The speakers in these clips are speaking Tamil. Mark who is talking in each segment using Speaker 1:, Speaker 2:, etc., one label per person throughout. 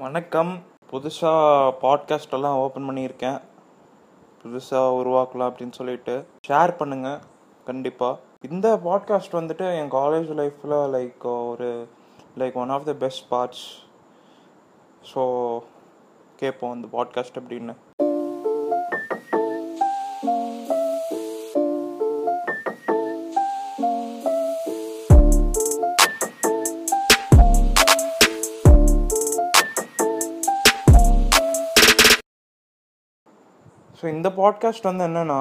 Speaker 1: வணக்கம். புதுசாக பாட்காஸ்ட் எல்லாம் ஓப்பன் பண்ணியிருக்கேன். புதுசாக உருவாக்கலாம் அப்படின்னு சொல்லிட்டு. ஷேர் பண்ணுங்கள் கண்டிப்பாக இந்த பாட்காஸ்ட் வந்துட்டு என் காலேஜ் லைஃப்பில் லைக் ஒரு like one of the best parts so கேட்போம் இந்த பாட்காஸ்ட் அப்படின்னு. ஸோ இந்த பாட்காஸ்ட் வந்து என்னென்னா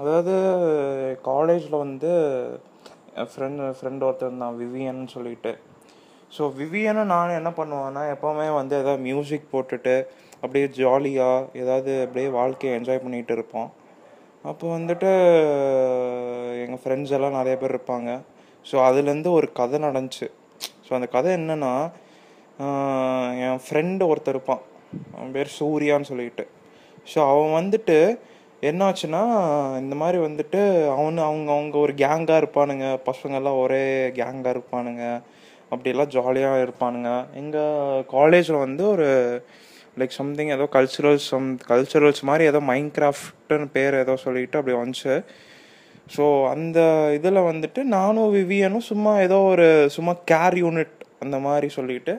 Speaker 1: அதாவது காலேஜில் வந்து என் ஃப்ரெண்ட் ஃப்ரெண்ட் ஒருத்தர் இருந்தான் விவியன் சொல்லிட்டு. ஸோ விவியனை நான் என்ன பண்ணுவேன்னா எப்போவுமே வந்து எதாவது மியூசிக் போட்டுட்டு அப்படியே ஜாலியாக ஏதாவது அப்படியே வாழ்க்கையை என்ஜாய் பண்ணிகிட்டு இருப்போம். அப்போ வந்துட்டு எங்கள் ஃப்ரெண்ட்ஸ் எல்லாம் நிறைய பேர் இருப்பாங்க. ஸோ அதுலேருந்து ஒரு கதை நடந்துச்சு. ஸோ அந்த கதை என்னென்னா என் ஃப்ரெண்டு ஒருத்தர் இருப்பான். அவன் பேர் சூர்யான்னு சொல்லிட்டு. ஸோ அவன் வந்துட்டு என்னாச்சுன்னா இந்த மாதிரி வந்துட்டு அவனு அவங்க அவங்க ஒரு கேங்காக இருப்பானுங்க. பசங்கள்லாம் ஒரே கேங்காக இருப்பானுங்க. அப்படிலாம் ஜாலியாக இருப்பானுங்க. எங்கள் காலேஜில் வந்து ஒரு லைக் சம்திங் ஏதோ கல்ச்சுரல்ஸ் சம் கல்ச்சுரல்ஸ் மாதிரி ஏதோ மைண்ட் கிராஃப்ட்னு பேர் ஏதோ சொல்லிட்டு அப்படி வந்துச்சு. ஸோ அந்த இதில் வந்துட்டு நானும் விவியனும் சும்மா ஏதோ ஒரு சும்மா கேர் யூனிட் அந்த மாதிரி சொல்லிட்டு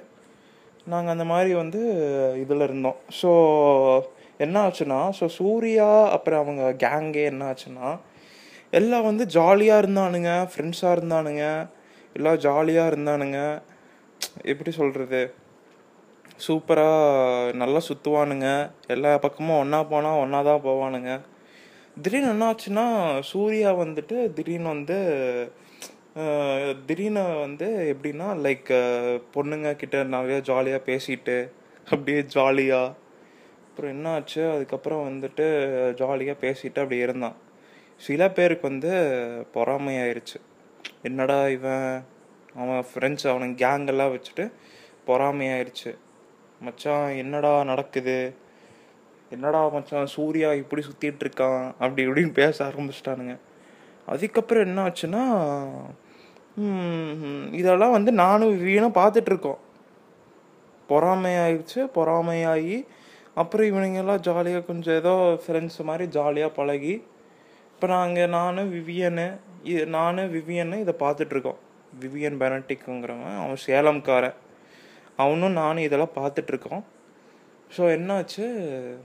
Speaker 1: நாங்கள் அந்த மாதிரி வந்து இதில் இருந்தோம். ஸோ என்ன ஆச்சுன்னா ஸோ சூர்யா அப்புறம் அவங்க கேங்கே என்ன ஆச்சுன்னா எல்லாம் வந்து ஜாலியாக இருந்தானுங்க ஃப்ரெண்ட்ஸாக இருந்தானுங்க எல்லாம் ஜாலியாக இருந்தானுங்க. எப்படி சொல்கிறது சூப்பராக நல்லா சுற்றுவானுங்க எல்லா பக்கமும் ஒன்றா போனால் ஒன்றா தான் போவானுங்க. திடீர்னு என்ன ஆச்சுன்னா சூர்யா வந்துட்டு திடீர்னு வந்து திடீர்னு வந்து எப்படின்னா லைக் பொண்ணுங்க கிட்ட நிறைய ஜாலியாக பேசிட்டு அப்படியே ஜாலியாக அப்புறம் என்ன ஆச்சு அதுக்கப்புறம் வந்துட்டு ஜாலியாக பேசிட்டு அப்படி இருந்தான். சில பேருக்கு வந்து பொறாமையாயிருச்சு. என்னடா இவன்? அவன் ஃப்ரெண்ட்ஸ் அவனுக்கு கேங்கெல்லாம் வச்சுட்டு பொறாமையாயிருச்சு. மச்சான் என்னடா நடக்குது? என்னடா மச்சான் சூர்யா இப்படி சுற்றிட்டு இருக்கான்? அப்படி இப்படின்னு பேச ஆரம்பிச்சிட்டானுங்க. அதுக்கப்புறம் என்ன ஆச்சுன்னா இதெல்லாம் வந்து நானும் வீணும் பார்த்துட்டு இருக்கோம். பொறாமையாயிடுச்சு பொறாமையாகி அப்புறம் இவனுங்கெல்லாம் ஜாலியாக கொஞ்சம் ஏதோ ஃப்ரெண்ட்ஸ் மாதிரி ஜாலியாக பழகி இப்போ நாங்கள் நானும் விவியனு இது நானும் விவியனு இதை பார்த்துட்ருக்கோம் விவியன் பெனட்டிக்குங்கிறவன் அவன் சேலம்காரன். அவனும் நானும் இதெல்லாம் பார்த்துட்ருக்கோம் ஸோ என்னாச்சு?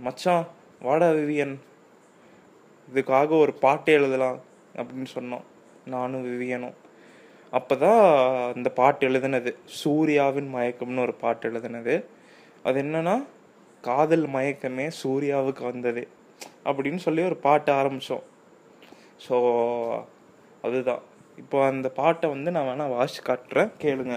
Speaker 1: மச்சான் வாடா விவியன். இதுக்காக ஒரு பாட்டு எழுதலாம் அப்படின்னு சொன்னோம். நானும் விவியனும். அப்போ தான் இந்த பாட்டு எழுதுனது. சூர்யாவின் மயக்கம்னு ஒரு பாட்டு எழுதுனது. அது என்னன்னா காதல் மயக்கமே சூர்யாவுக்கு வந்தது அப்படின்னு சொல்லி ஒரு பாட்டு ஆரம்பித்தோம் ஸோ அதுதான். இப்போ அந்த பாட்டை வந்து நான் வேணால் வாசி காட்டுறேன். கேளுங்க.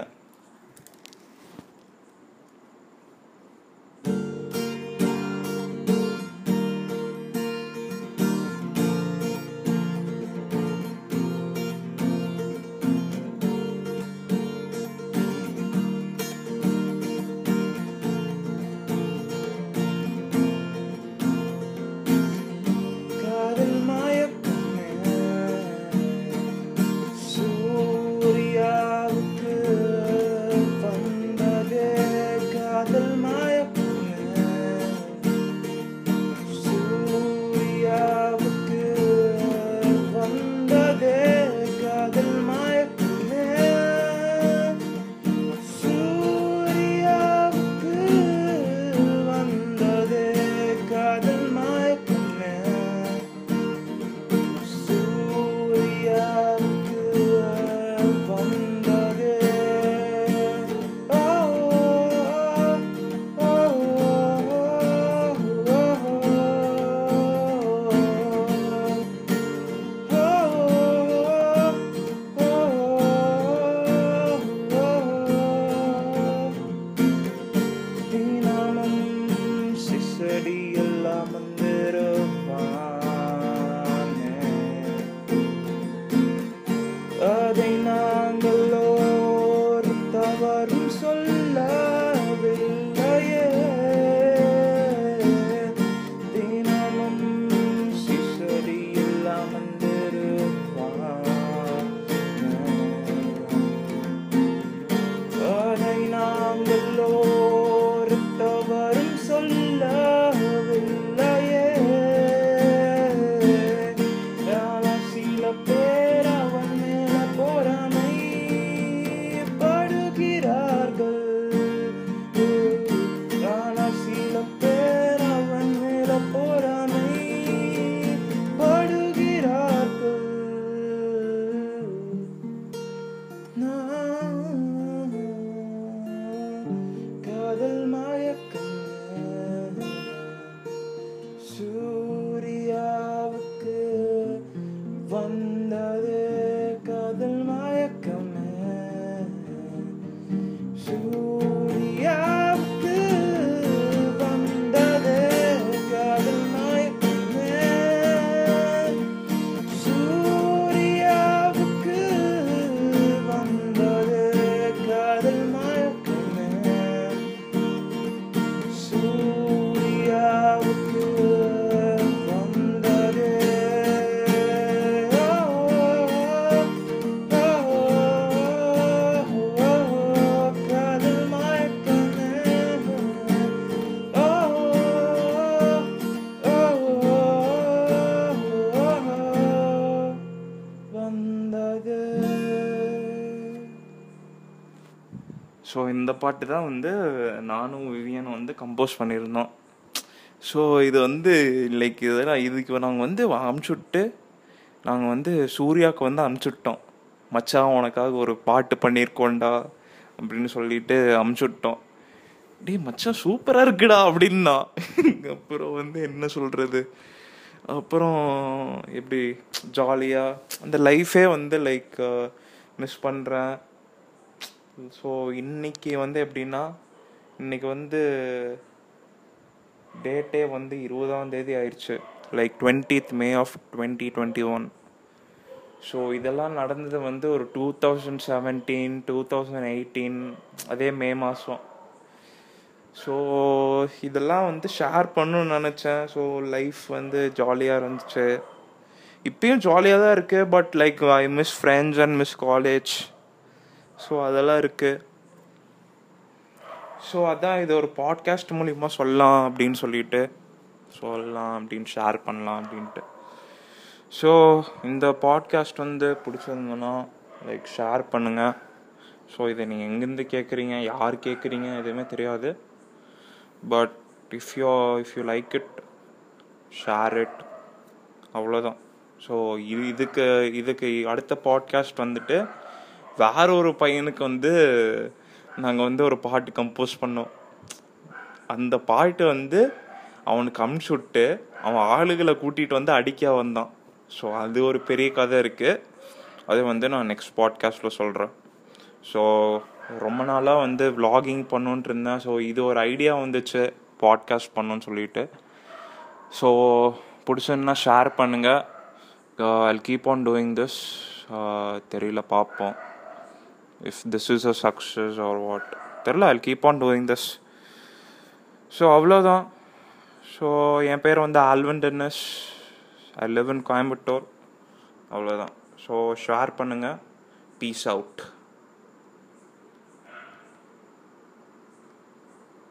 Speaker 1: ஸோ இந்த பாட்டு தான் வந்து நானும் விவியனும் வந்து கம்போஸ் பண்ணியிருந்தோம். ஸோ இது வந்து லைக் இதெல்லாம் இதுக்கு நாங்கள் வந்து அமுச்சுட்டு நாங்கள் வந்து சூர்யாவுக்கு வந்து அமுச்சுட்டோம். மச்சான் உனக்காக ஒரு பாட்டு பண்ணியிருக்கோண்டா அப்படின்னு சொல்லிட்டு அமுச்சுட்டோம். டேய் மச்சான் சூப்பராக இருக்குடா அப்படின்னா. அப்புறம் வந்து என்ன சொல்கிறது அப்புறம் எப்படி ஜாலியாக அந்த லைஃபே வந்து லைக் மிஸ் பண்ணுறேன் ஸோ இன்னைக்கு வந்து எப்படின்னா இன்னைக்கு வந்து டேட்டே வந்து இருபதாம் தேதி ஆயிடுச்சு. Like twentieth May of twenty twenty one so இதெல்லாம் நடந்தது வந்து ஒரு two thousand seventeen two thousand eighteen அதே மே மாதம் ஸோ இதெல்லாம் வந்து ஷேர் பண்ணணும்னு நினச்சேன். ஸோ லைஃப் வந்து ஜாலியாக இருந்துச்சு. இப்பயும் ஜாலியாக தான் இருக்குது but like I miss friends and miss college so அதெல்லாம் இருக்குது ஸோ அதான் இது ஒரு பாட்காஸ்ட் மூலிமா சொல்லலாம் அப்படின்னு சொல்லிட்டு சொல்லலாம் அப்படின்னு ஷேர் பண்ணலாம் அப்படின்ட்டு. ஸோ இந்த பாட்காஸ்ட் வந்து பிடிச்சிருந்தோன்னா லைக் ஷேர் பண்ணுங்கள் ஸோ இதை நீங்கள் எங்கேருந்து கேட்குறீங்க யார் கேட்குறீங்க எதுவுமே தெரியாது. But if you if you like it share it அவ்வளோதான் ஸோ இது இதுக்கு இதுக்கு அடுத்த பாட்காஸ்ட் வந்துட்டு வேற ஒரு பையனுக்கு வந்து நாங்கள் வந்து ஒரு பாட்டு கம்போஸ் பண்ணோம். அந்த பாட்டு வந்து அவனுக்கு அமுச்சு விட்டு அவன் ஆளுகளை கூட்டிகிட்டு வந்து அடிக்க வந்தான். ஸோ அது ஒரு பெரிய கதை இருக்குது அது வந்து நான் நெக்ஸ்ட் பாட்காஸ்ட்டில் சொல்கிறேன் ஸோ ரொம்ப நாளாக வந்து விலாகிங் பண்ணணுன்ட்டு இருந்தேன். ஸோ இது ஒரு ஐடியா வந்துச்சு பாட்காஸ்ட் பண்ணுன்னு சொல்லிட்டு. ஸோ பிடிச்சதுன்னா ஷேர் பண்ணுங்கள் I'll keep on doing this தெரியல பார்ப்போம். If this is a success or what தெரில I'll keep on doing this so அவ்வளோதான் ஸோ என் பேர் வந்து Alwin Dennis I live in Coimbatore அவ்வளோதான் ஸோ ஷேர் பண்ணுங்கள் பீஸ் அவுட்